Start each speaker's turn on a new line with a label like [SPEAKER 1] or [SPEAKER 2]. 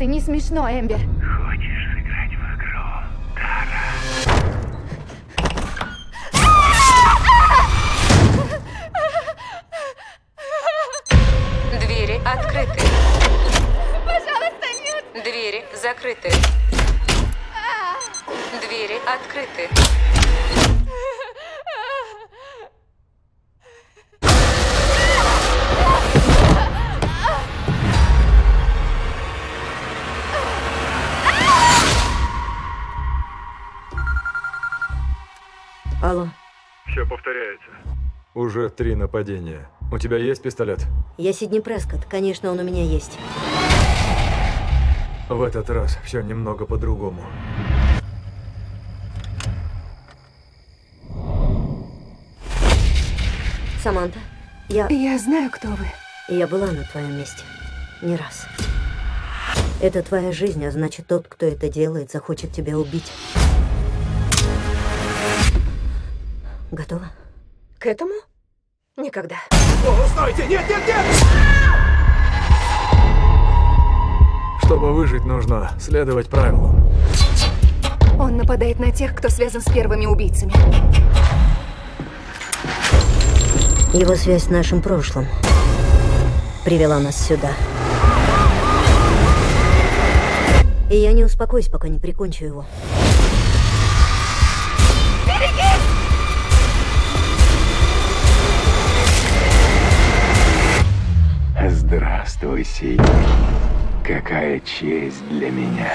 [SPEAKER 1] Это не смешно, Эмбер.
[SPEAKER 2] Хочешь сыграть в игру, Тара?
[SPEAKER 3] Двери открыты.
[SPEAKER 1] Пожалуйста, нет!
[SPEAKER 3] Двери закрыты. Двери открыты.
[SPEAKER 4] Алло,
[SPEAKER 5] Все повторяется. Уже три нападения. У тебя есть пистолет?
[SPEAKER 4] я Сидни Прескотт. Конечно, он у меня есть.
[SPEAKER 5] В этот раз все немного по-другому.
[SPEAKER 4] Саманта, я...
[SPEAKER 6] Я знаю, кто вы.
[SPEAKER 4] Я была на твоем месте. Не раз. Это твоя жизнь, а значит, тот, кто это делает, захочет тебя убить. Готова?
[SPEAKER 6] К этому? Никогда.
[SPEAKER 5] Чтобы выжить, нужно следовать правилам.
[SPEAKER 6] Он нападает на тех, кто связан с первыми убийцами.
[SPEAKER 4] Его связь с нашим прошлым привела нас сюда. И я не успокоюсь, пока не прикончу его.
[SPEAKER 2] Здравствуй, Сидни. Какая честь для меня.